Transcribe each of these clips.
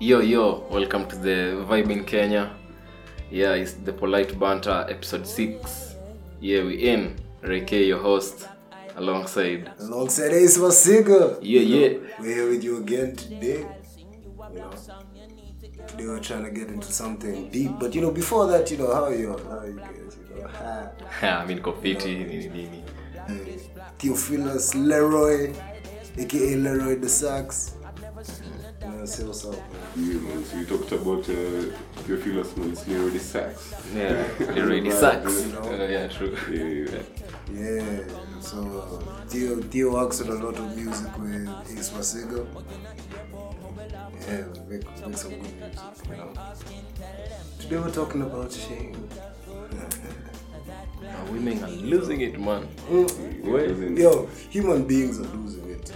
Yo, yo, welcome to the Vibe in Kenya. Yeah, it's the Polite Banter, episode 6. Yeah, we in. Ray K, your host, alongside. Alongside Ace Masiga. Yeah, yeah. We're here with you again today. You know, today we're trying to get into something deep. But you know, before that, you know, how are you? How are you guys? You know, ha. I mean, Kofiti, nini, nini. Hey, Theophilus Leroy, aka Leroy the Sax. You know, say what's up, man. Yeah, man. So you talked about uh, Theophilus man, it's already sex. Yeah, it really Right, sucks. you know. Uh, yeah, true. Yeah, yeah. Yeah, so Theo, Theo works on a lot of music with Ace Masiga. Yeah, we make, make some good music, you know. Today we're talking about shame. Uh, women are losing it, man. Wait. As in- Yo, human beings are losing it.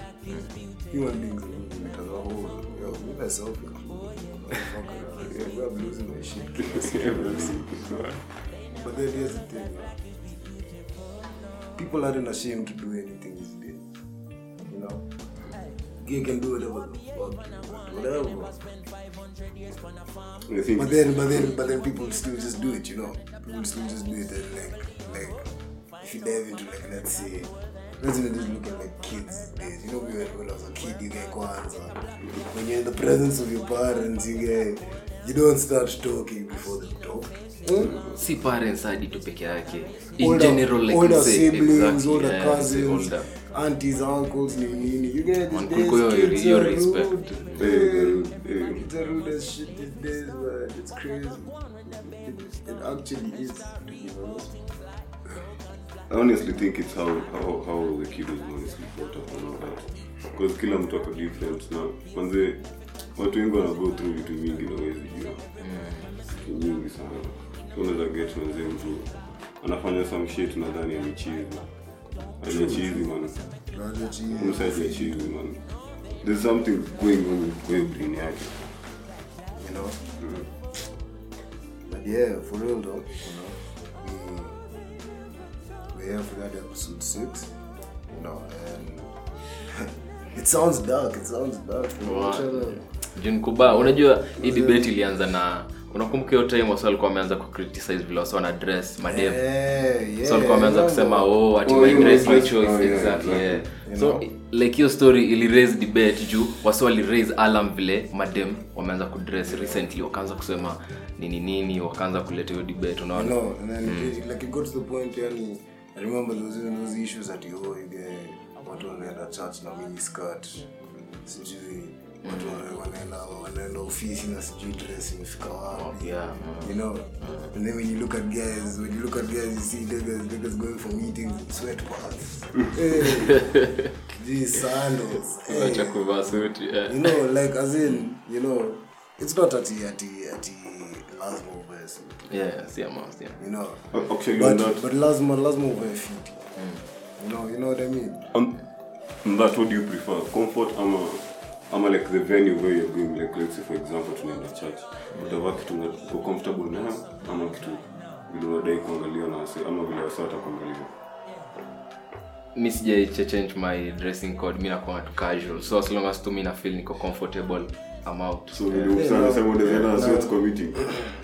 Human beings are losing it as a whole. Yo, me myself included. Motherfucker, yeah, we are losing my shit. But then here's the thing. People aren't ashamed to do anything these days. You know? Gay can do whatever the fuck. Whatever. But then, but then, but then people still just do it, you know. People still just do it, and like, like, if you dive into like, let's say, let's even just look at like kids. Days. You know, we were, when I was a kid, you get kwanza. When you're in the presence of your parents, you get, you don't start talking before they talk. Hmm? Si parents hadi tu peke yake. In older, general, like older say, siblings, exactly, older yeah, cousins, older. aunties, uncles, ni nini. You get these days, kulikuwa kids hiyo are respect. rude. Yeah, Yeah. Kids are rude as shit these days, man. It's crazy. It, it actually is. to be honest. I honestly think it's how how, how the kid was honestly brought up and all that. Because kila mtu ako different na kwanza watu wengi wana go through vitu mingi na wezi jua. Vitu nyingi sana. So unaweza get manze mtu anafanya some shit nadhani amechizi. Hajachizi man. Rather cheese. Msaji achizi man. There's something going on hiyo brain yake. You know? But yeah, for real though, you know, here for that episode six, you know, and it sounds dark, it sounds dark. You Wow. each other. June Kuba, unajua hii debate ilianza na unakumbuka hiyo time wasa walikuwa wameanza kucriticize vile wasa wana dress madem Yeah, yeah. so walikuwa wameanza kusema oh ati Oh, my dress my choice oh, yeah, exactly exactly. yeah You so know? like hiyo story ili raise debate juu wasi wali raise alarm vile madem wameanza kudress recently wakaanza kusema nini nini wakaanza kuleta hiyo debate unaona know, and then it, like it got to the point, yani, I remember those even those issues that you oh, you get watu wanaenda church na mini skirt, sijui watu wanaenda wanaenda ofisi na sijui dress imefika wapi. mm. You know, and then when you look at guys, when you look at guys, you see niggas, niggas going for meetings in sweatpants. hey, these sandals. Hey. acha kuvaa suti. You know, like as in, you know, it's not ati ati ati lazima uvae yeah si ama you know. Actually on But that but lazima lazima uvae fiti. You know, you know what I mean? on, on that what do you prefer? Comfort ama ama like the venue where you're going like let's say for example tunaenda church. Utavaa kitu uko comfortable nayo ama kitu vile unadai kuangaliwa na wase ama vile wase watakuangalia mi sijai change my dressing code mi nakuwa tu casual. So as long as tu mi na feel niko comfortable I'm out. So vile sana sema unaweza na sweats kwa meeting?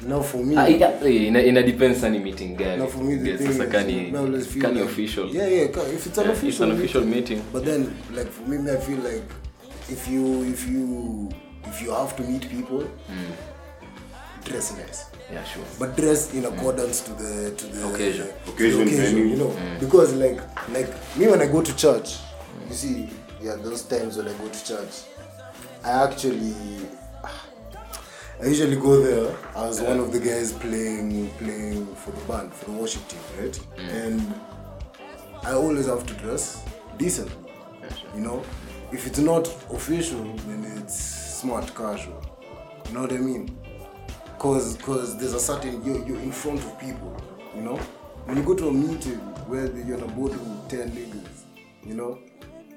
Now for me, Ah, ina, ina, ina depends sa meeting gani. Now for me the Yes, thing sasa kani kani like- official. Yeah, yeah. If it's an Yeah, official, it's an official meeting But then, like for me, I feel like if you if you if you have to meet people, dress nice. yeah sure. But dress in accordance to the to the Occasion. to the Occasion, you know because like like me when i go to church you see yeah those times when i go to church i actually i usually go there as one of the guys playing playing for the band for the worship team right? And i always have to dress decent you know? If it's not official then it's smart casual you know what i mean? Cause cause there's a certain you're, you're in front of people you know? When you go to a meeting where you're on a board with 10 niggas you know?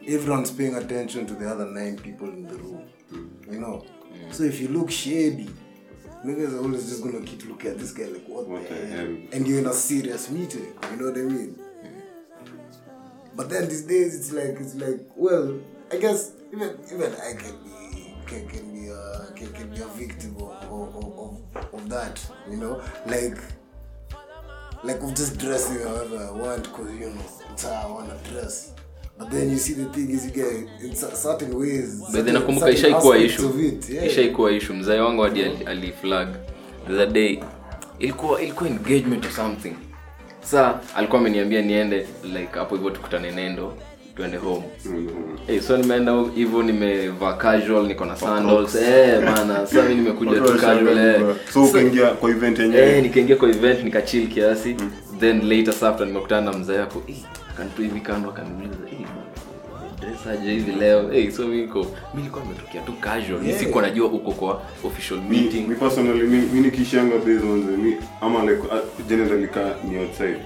Everyone's paying attention to the other nine people in the room you know? So if you look shady niggas are always just gonna keep looking at this guy like what, What the hell? and you're in a serious meeting you know what i mean? But then these days it's like it's like well i guess even even i can be can, can be a can, can be a victim of, of, of, of that you know? Like like of just dressing however I want because you know it's how I want to dress but then you see the thing is you get in certain ways. But then nakumbuka ishaikuwa issue. yeah. ishaikuwa issue. Mzee wangu hadi ali- aliflag. The day ilikuwa ilikuwa engagement or something. Sa alikuwa ameniambia niende like hapo hivyo tukutane nendo tuende home. Hey, so nimeenda hivyo nimevaa casual niko na sandals. Eh bana sasa mimi nimekuja tu casual eh. so ukaingia kwa event eh yenyewe nikaingia kwa event nikachill kiasi. Then later after nimekutana na mzee yako eh kantu hivi kando akaniuliza eh aje hivi leo? Hey, so miko mi nilikuwa nimetokea tu casual. Yeah. sikuwa najua uko kwa official meeting. mi personally mi, mi nikishanga based on the mi ama like uh, generally ka ni outside.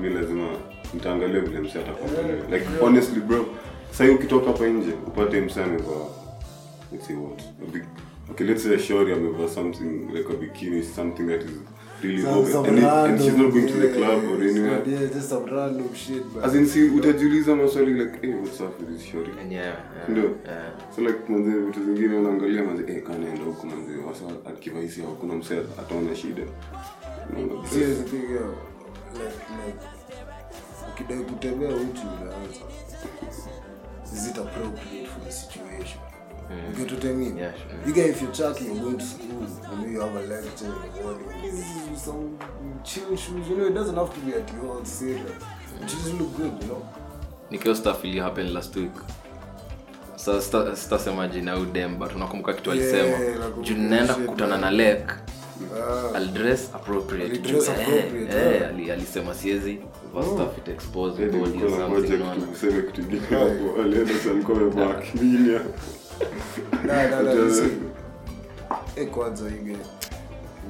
Mi lazima nitaangalia vile msee atakuangalia like honestly bro sahii ukitoka hapa nje upate msee amevaa let's say what. A big okay let's say a shorty amevaa something like a bikini something that is really Some- open some and, it, and she's not random, going to the club or anywhere. yeah, just some random shit, man. as in si utajiuliza maswali like hey what's up with this shorty? Yeah, yeah, ndio. yeah. so like manze vitu zingine unaangalia manze eh kanaenda huko manze wasa akivahisi au kuna msee ataona shida. The thing, yo. Like, like, ukidai kutembea uchi unaanza. Is it appropriate for the situation? Mm. you get what I mean? Yeah, sure. you get if you're chatting you're going to school you know you have a lecture in the morning some chill shoes. You know it doesn't have to be at your serious it just look good you know? Nikiwa stuff ili happen last week sitasema jina au dem but unakumbuka kitu Yeah, alisema. nakumbuka juu naenda kukutana na lek Ah. Appropriate. Eh, eh, ali- alisema siezi vaa stuff it expose body or something unaona. you see. Eh, kwanza ige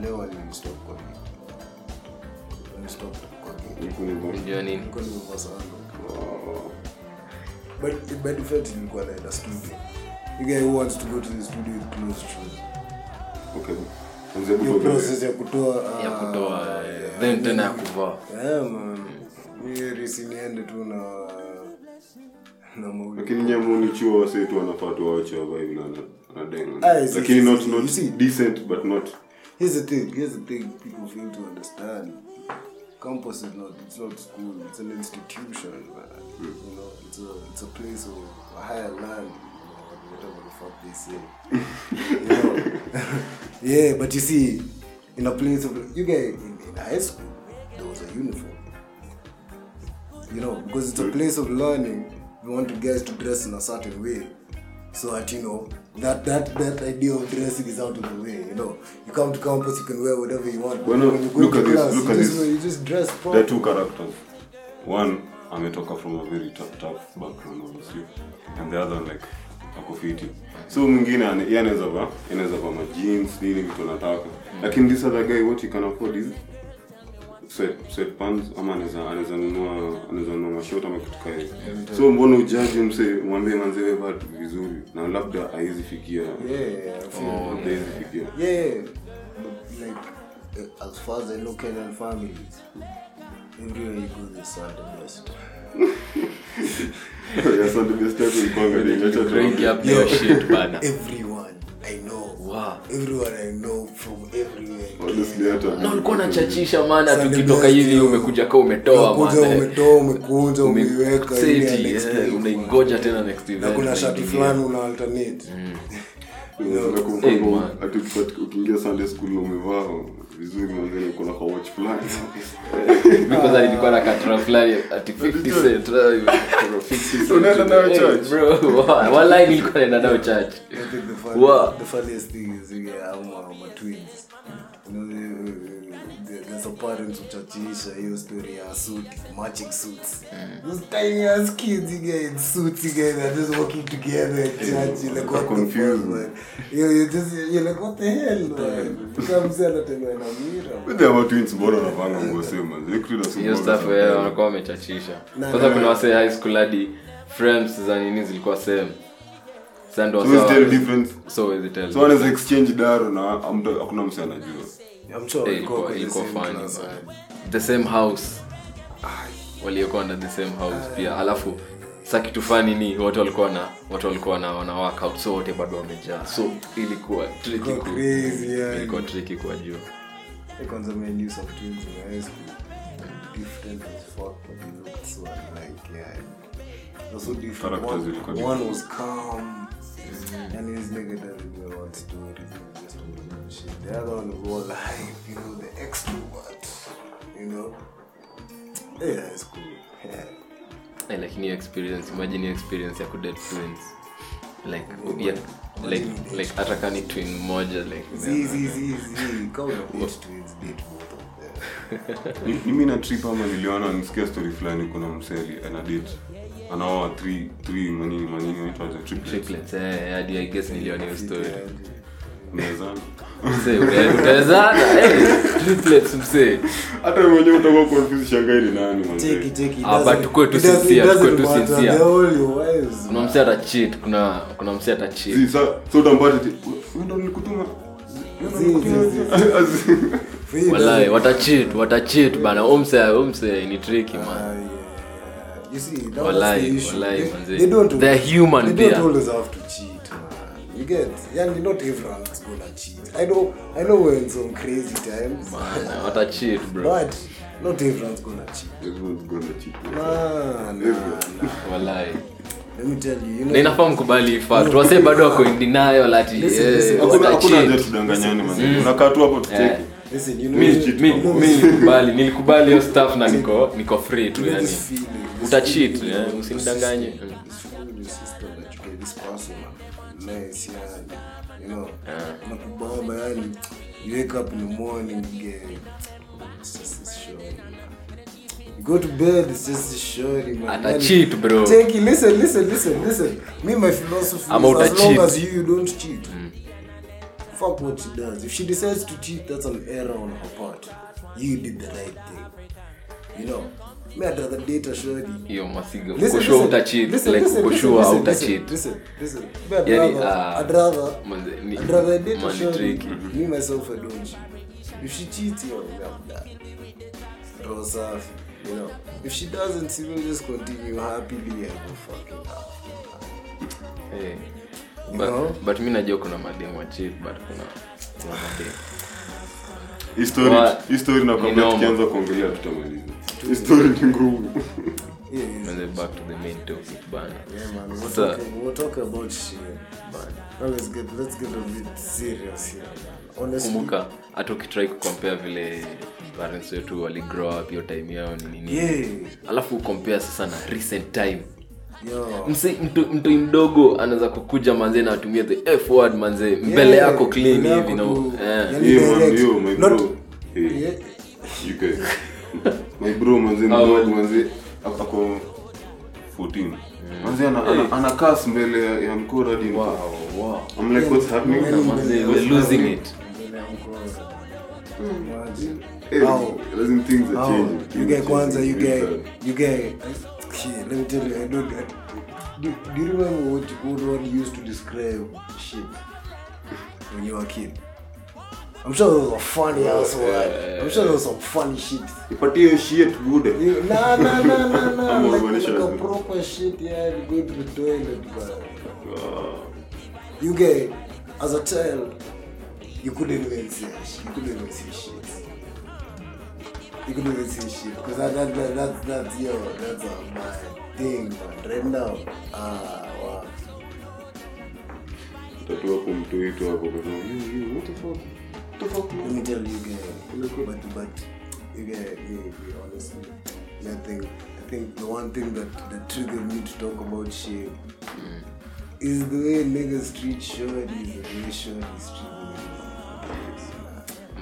leo alinistop kwa Ndio nini. Wow. But by default nilikuwa naenda studio. You guy who wants to go to the studio with closed shoes. Okay. Hiyo process ya kutoa ah, ya kutoa eh, then tena ya kuvaa Yeah, man. Mimi risi tu na na mauli. lakini nyamuni chuo wase tu wanafaa tu wawache na na deng Ah, lakini not not decent but not Here's the thing. Here's the thing. People fail to understand. Campus is not. It's not school. It's an institution, man. You know, it's a it's a place of a higher land. You know, whatever the fuck they say. you know. yeah, but you see, in a place of you get in, in high school, there was a uniform. You know, because it's a place of learning. We want you guys to dress in a certain way so that you know that that that idea of dressing is out of the way. You know, you come to campus, you can wear whatever you want. Well, no, when you go look to at this, look you at just, this. You just dress there are two characters one ametoka from a very tough, tough background obviously and the other one like ako fiti so mwingine yeye anaweza vaa anaweza vaa ma jeans nini vitu anataka lakini this other guy what he can afford is sweat pants ama anaweza anaweza nunua anaweza nunua mashort ama kitu kama hiyo. So mbona ujaji mse mwambie wewe vaa vizuri na labda haizi fikia. Yeah, oh, haizi fikia. Yeah, yeah. Like as far as I know, Kenyan families, everywhere you go, there's Sunday best. ya Sunday best. Yako ilikuwanga ni acha tu- Bring up your shit bana. Everyone I know. Wow. Everyone I know from everywhere. na ulikuwa unachachisha mana tukitoka hivi umekuja ka umetoa umekunja, umeiweka unaingoja tena next na kuna shati fulani una alternate. Nakumbuka Hey, kwa- man. ati ukipata- ukiingia sunday school umevaa vizuri manzeni kuna ka watch fulani because nilikuwa na katra fulani ati 50 cent right? 50 cent. Unaenda nayo church? bro wallahi nilikuwa naenda nayo church the funny, Wow. the funniest thing is you get how my, my twins. There's parents uchachiisha hiyo story ya suit, matching suits. Those tiny ass kids you get in suits you get and just walking together in church. You're like, what the fuck, man? You, you just, you're like, what the hell, man? Kama mzee anatembea na mira. With them twins mbona wanavanga nguo same man Ile kitu inasumbua hiyo stuff wewe wanakuwa wamechachisha sasa kuna wase high school hadi frames za nini zilikuwa same sasa ndo So is there a difference? so wezi tell so wanaweza exchange daro na hakuna mse anajua I'm sure Eh, ilikuwa ilikuwa man. man. the same house. Waliokuwa under the same house pia. Alafu sa kitu fani ni watu walikuwa na watu walikuwa na wana workout so wote bado wamejaa. So ilikuwa tricky ku- crazy, ilikuwa tricky kwa juu. Kwanza my use of twins in high school. Different as fuck but they looked so alike yeah. They're so different. One, one was calm. And his nigga doesn't know what stories shit the other one all life you know the extrovert you know? Yeah it's cool. yeah. Eh, lakini hiyo experience. Imagine hiyo experience ya kudate twins. Like yeah, like like hata twin moja mimi na trip ama niliona nisikia story fulani kuna mseli ana date. Anaoa manini manini waitwaje triplets. Eh i guess niliona hiyo story. unawezana msee uta- utawezana eh msee. Hata mwenyewe utakuwa nani tukue tu kuna kuna kuna walai watachit watachit bana. Umse umse ni man. You see, that- the issue. walai, They- they don't- They're human they there. always have to cheat. You get, yani not everyone's gonna cheat. I know, I know we're in some crazy times, Bana, watachit bro but not everyone's gonna cheat. Everyone's gonna cheat. Nah, nah, nah. Wallahi. Let me tell you, you know. inafaa mkubali fact wase bado wako in denial ati eh, unakaa tu hapo tucheke Eh. Cheat nilikubali nilikubali hiyo staff na niko niko free tu yani utachit usinidanganye. Nice, yani. You know, nakubamba yani. You wake up in the morning, get, it's just this show. You go to bed, it's just this show man. Ata cheat, bro. Take it, listen, listen, listen, listen. Me, my philosophy I'm is as cheat. long as you, you don't cheat. Fuck what she does. If she decides to cheat, that's an error on her part. You did the right thing. You know, me I'd rather date a shorty. hiyo masigo Listen, uko listen, utachit listen, like listen, uko listen, sure listen, Listen, listen. Me I'd Yani, rather, I'd rather, manze, ni- I'd rather date a shorty. tricky. Me myself, I don't. If she cheats, yo, me I'm done. Roho safi, you know. If she doesn't, she will just continue happily ever fucking after. You But- know? but mi najua kuna mademu wa cheat but kuna kuna hii story nakwambia tukianza kuongelea tutamaliza Hii ngumu. Yeah, yeah. Back to the main topic bana. Yeah, man. We're So- talking, we're talking about shit. Now let's get let's get a bit serious here. man. Honestly, kumbuka hata ukitrai kukompea vile parents wetu waligrow up hiyo time yao ni nini? Yeah, alafu ukompea sasa na recent time. Yo, msi mtu mtu mdogo anaweza kukuja manze na atumia the f word manzee mbele Yeah, yako clean hivi yako na my bro. Manze mdogo manzi ako- ako 14 manzi ana- ana- ana cast mbele ya- mkora hadi wow, wow. I'm like what's happening What's we're losing happening? it. Hey, oh. things are changing. You get Kwanzaa, you get, you get. Shit, let me tell you, I don't. I, do, do you remember what what one used to describe shit when you were a kid? I'm sure there was a funny ass Yeah. I'm sure there was some funny shit. Ipatie shit good. You, nah, nah, nah, nah, nah. Like, like a proper shit, yeah, you go to the toilet, but Ah, you get, as a child, you couldn't even see shit. You couldn't even see shit. You couldn't even see shit. Because that, that, that, that, that's, yo, that's uh, my thing, man. Right now, ah, uh, wow. Tatu hapo mtoi tu hapo kwa sababu, what the fuck? What Let me tell you again, but but you get me, me honestly. I think I think the one thing that that triggered me to talk about shit is the way niggas treat shorties, the way shorties treat.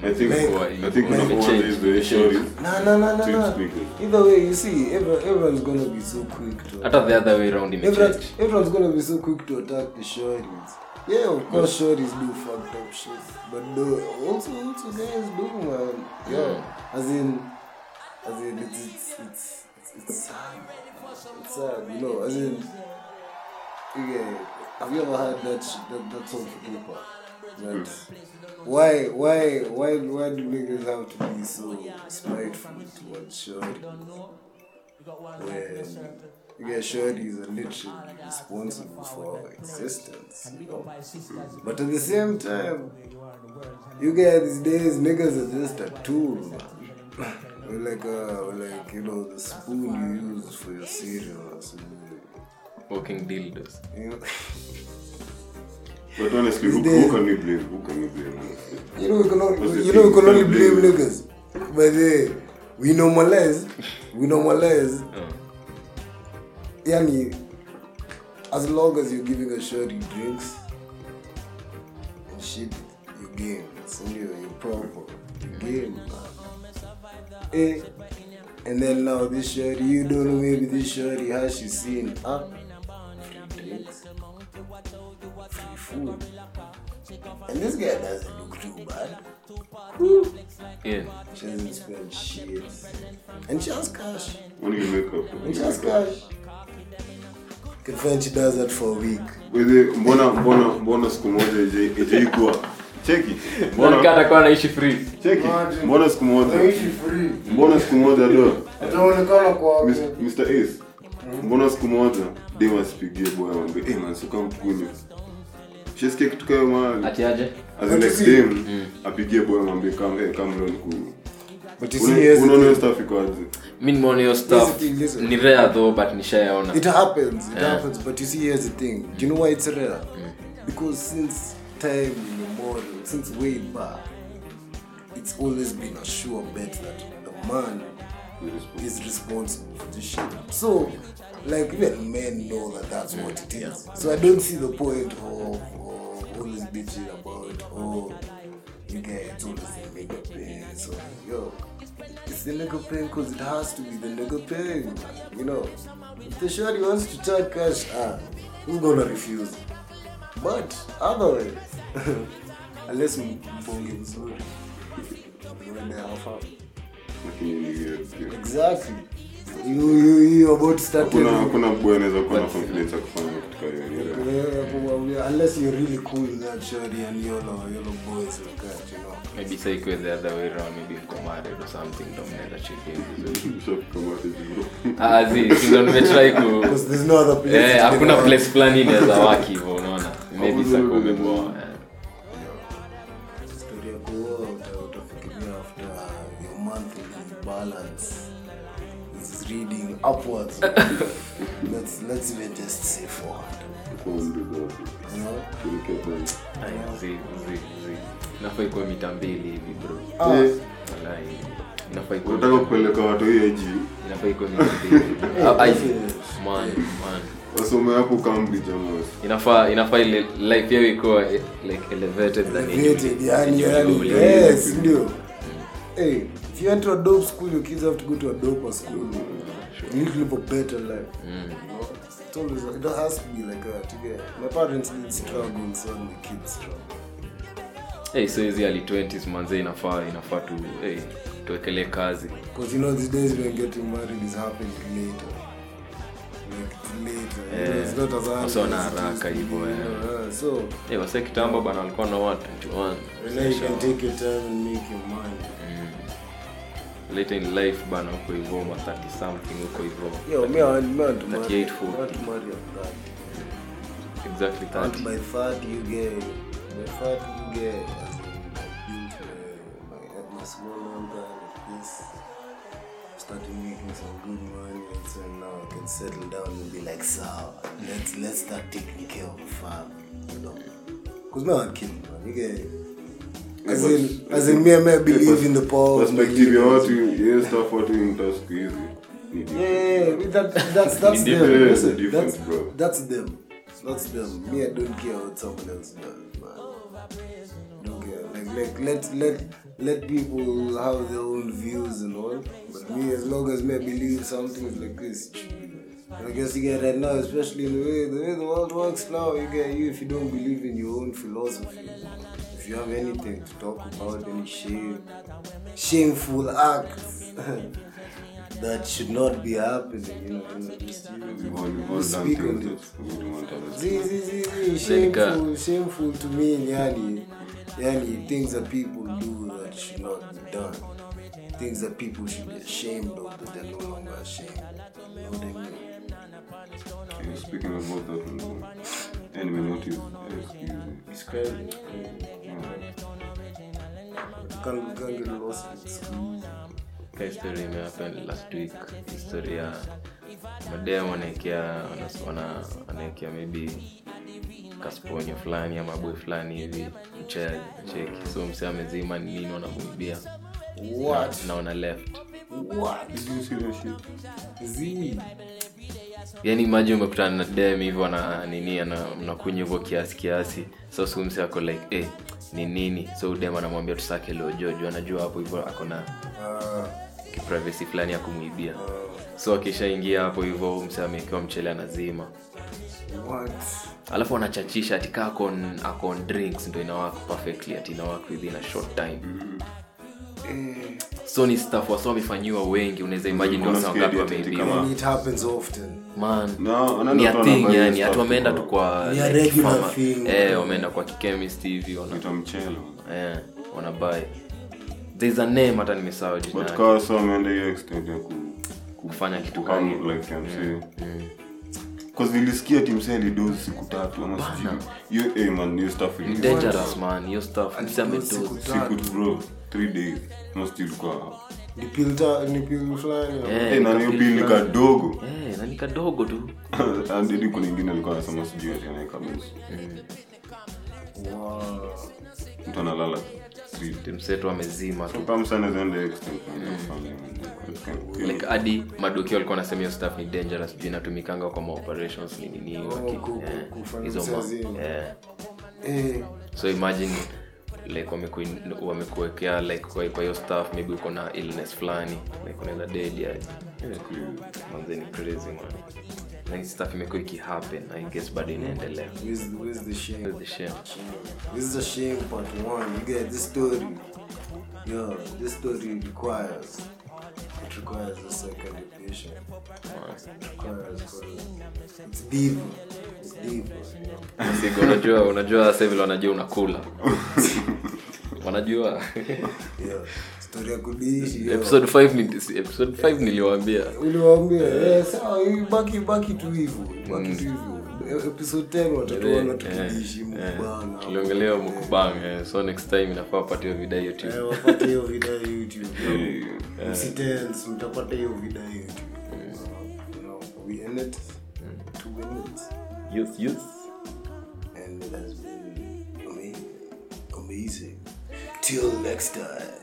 I think Like- I think like- number one is the shorty. Nah, nah, nah, nah, Treat Either way, you see, every, everyone's gonna be so quick to. hata the other way around in imechange everyone's gonna be so quick to attack the shorties. Yeah, of course, shorties do fucked up shit, but the, also, also guys do, man. Yeah, as in, as in, it's it's it's it's, it's sad. It's sad, you know. As in, yeah. Have you ever had that sh- that that song for Tupac? That hmm. why why why why do niggas have to be so spiteful towards shorty? When You get shorties are literally responsible for our existence. You know? But at the same time, you get these days niggas are just a tool, man. We're like uh, we're like you know the spoon you use for your cereal or something. walking dildos You know, But honestly, who, who can we blame? Who can we blame? honestly? you know we can only, What's you know we can only blame blame niggas, but hey, we normalize we normalize. oh. Yani, as long as you're giving a shorty drinks and shit, you game. So you you're proper. You game. man. Eh, and then now this shorty, you don't know maybe this shorty has she seen huh? Free drinks, free food. And this guy doesn't look too bad. yeah She doesn't spend shit. And she has cash. When you make up? And she has cash. She does that for a week. Wewe mbona mbona mbona siku moja ije- ijeikuwa cheki. Mbona atakuwa anaishi free? Cheki. Mbona siku moja? Free. mbona siku moja do? Ataonekana kwa Mr. Ace mbona siku moja? Dem asipigie boy amwambie hey man suka mkunywe shesikia kitu kayo mahali? Atiaje as in next like you apigie boy amwambie kam hey, come leo nikunywe But you see, unaona hiyo stuff iko aje mi nimeona hiyo stuff Listen, listen. ni rare though but nishayaona It happens, it Yeah. happens. But you see, here's the thing. Do you know why it's rare? Because since time immemorial, since way back, it's always been a sure bet that the man is responsible for this shit. So, like, even men know that that's what it is. So I don't see the point of, of always bitching about, oh, you get it's always make a. So, yo, it's the nigga paying because it has to be the paying. man. You know, if the shorty wants to charge cash, ah, who's gonna refuse? But otherwise, unless mbonge mzuri, uende ni. Exactly. You you you about to start hakuna hakuna boy anaweza kuwa na confidence ya kufanya rare. Yeah, unless you're really cool with and YOLO, YOLO boys like that, you know. maybe sa ikuwe the other way around maybe mko married or something ndo mnaenda chill ah zi si nimetry ku Because there's no other place. eh hakuna place fulani inaweza waki hivyo unaona maybe Hakuna umeboa. Story ya kuoa, utafikiria after your monthly balance is reading upwards. let's let's even just say 400. Kwa mdogo wako. You know? Kuelekea pale. Aya, zi zi zi inafaa ikuwe mita mbili hivi bro Ah. Eh, unataka kupeleka watu mbili Ah, wasome hapo Cambridge inafaa inafaa ile life yao iko eh, like elevated than Elevated, yani, yani, yes, ndio. Hey, if you enter a dope school, your kids have to go to a dope school. mm need to live a better life. You know? It's always, it has to be like that. You get, my parents did struggle, so my kids struggle. hey, so hizi early 20s manze inafaa inafaa tu hey, tuwekelee kazi Because you know, these days when getting married is happening later. Like. Yeah. wana haraka hivyo, yeah. yeah. Wase kitambo bana walikuwa na watu 21 later in life bana huko hivyo ma 30 something huko hivyo Yo, me, I want, me, I to marry. 38, to marry at that. exactly And by 30 you get, by 30 you get, I my, small empire like this, started making some good money, and so now I can settle down and be like, so, let's, let's start taking care of the family, you know? Because me, I'm kidding, man, you get as in, as in me, I may believe in the power of perspective ya believing. watu hiyo stuff watu inta siku hizi ni. Yeah, yeah, yeah, that, that's that's Ni them. different, Listen, different, that's, bro. that's them. That's them. Me, I don't care what someone else does, man. Don't care. Like, like let let let people have their own views and all. But me, as long as me, I believe something is like this. I guess you get right now, especially in the way the way the world works now. You get you if you don't believe in your own philosophy. If you have anything to talk about, any shame, shameful acts that should not be happening, you know, you know just you, We've you all done speak on it. want zi, shameful, shameful to me, yani, yani, things that people do that should not be done. Things that people should be ashamed of, but they're no longer ashamed. You know what I mean? Yeah, speaking about that yeah, nimenotice, yeah, siku hizi. It's crazy. Get lost in. Ka history imehappen last week historia madem wanaekea wanaekea maybe kasponyo fulani ama boy fulani hivi cheki so msee amezima ni nini wanamuibia na wana left What? Did you see that shit? Z. yani maji umekutana na dem hivyo ana nini ana mnakunywa hivyo kiasi kiasi. So sumsi ako like eh ni nini? So dem anamwambia tusake lojojo anajua hapo hivyo ako na Ah, kiprivacy fulani ya kumwibia. So akishaingia hapo hivyo mse amewekewa mchele anazima. What? alafu anachachisha atikaa akon akon drinks ndo inawak perfectly ati inawak within a short time Eh, so ni staff wasa wamefanyiwa wengi unaweza imagine wasa wangapi wameibiwa it happens often. man no, ni a thing yani hata wameenda tu kwa- kwa Ni a like, regular thing. eh wameenda kwa chemist hivi wana Ita mchele. eh wanabuy there's a name hata nimesahau jina But kwa sababu sa wameenda hiyo extent ya ku kufanya kitu kama like ya msee. Cause nilisikia timsee alidozi siku tatu ama sijui. Hiyo eh man hiyo stuff ni dangerous man hiyo stuff. Siku siku bro 3 days na still kwa Ni pill ta- ni pill fulani. Eh, eh kadogo. Eh na ni kadogo tu. And kuna ingine alikuwa anasema sijui nusu mtu analala mseto amezima like hadi madoki walikuwa nasema hiyo stuff ni dangerous juu inatumikanga kwa maoperations ni nini waki- ku- ku- kufanya hizo ma- msazini. eh. Eh, so imagine like wamekuwekea like kwa kwa hiyo staff maybe uko na illness fulani like unaweza dead yani manze crazy man stuff imekuwa ikihappen i guess bado inaendelea where's, where's the shame? That's the shame. This is a shame part one. You get this story. Yo, this story requires it requires a second edition. It requires 'cause it's deep. It's deep. Sigo, unajua unajua sasa vile wanajua unakula wanajua? Kudishi. yo. episode 5 ni episode 5 niliwaambia. Uliwaambia eh, sawa baki baki tu hivyo baki tu hivyo. Episode 10 watatuona tukidishi mkubana tuliongelea mukbang so next time inafaa pate hiyo video youtube. Eh, wapate hiyo video youtube. Msitense mtapata hiyo video youtube. We in it. Two minutes youth youth and it has been amazing. Amazing till next time